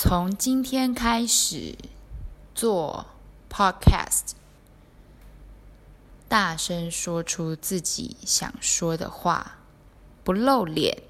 从今天开始做 podcast 大声说出自己想说的话不露脸。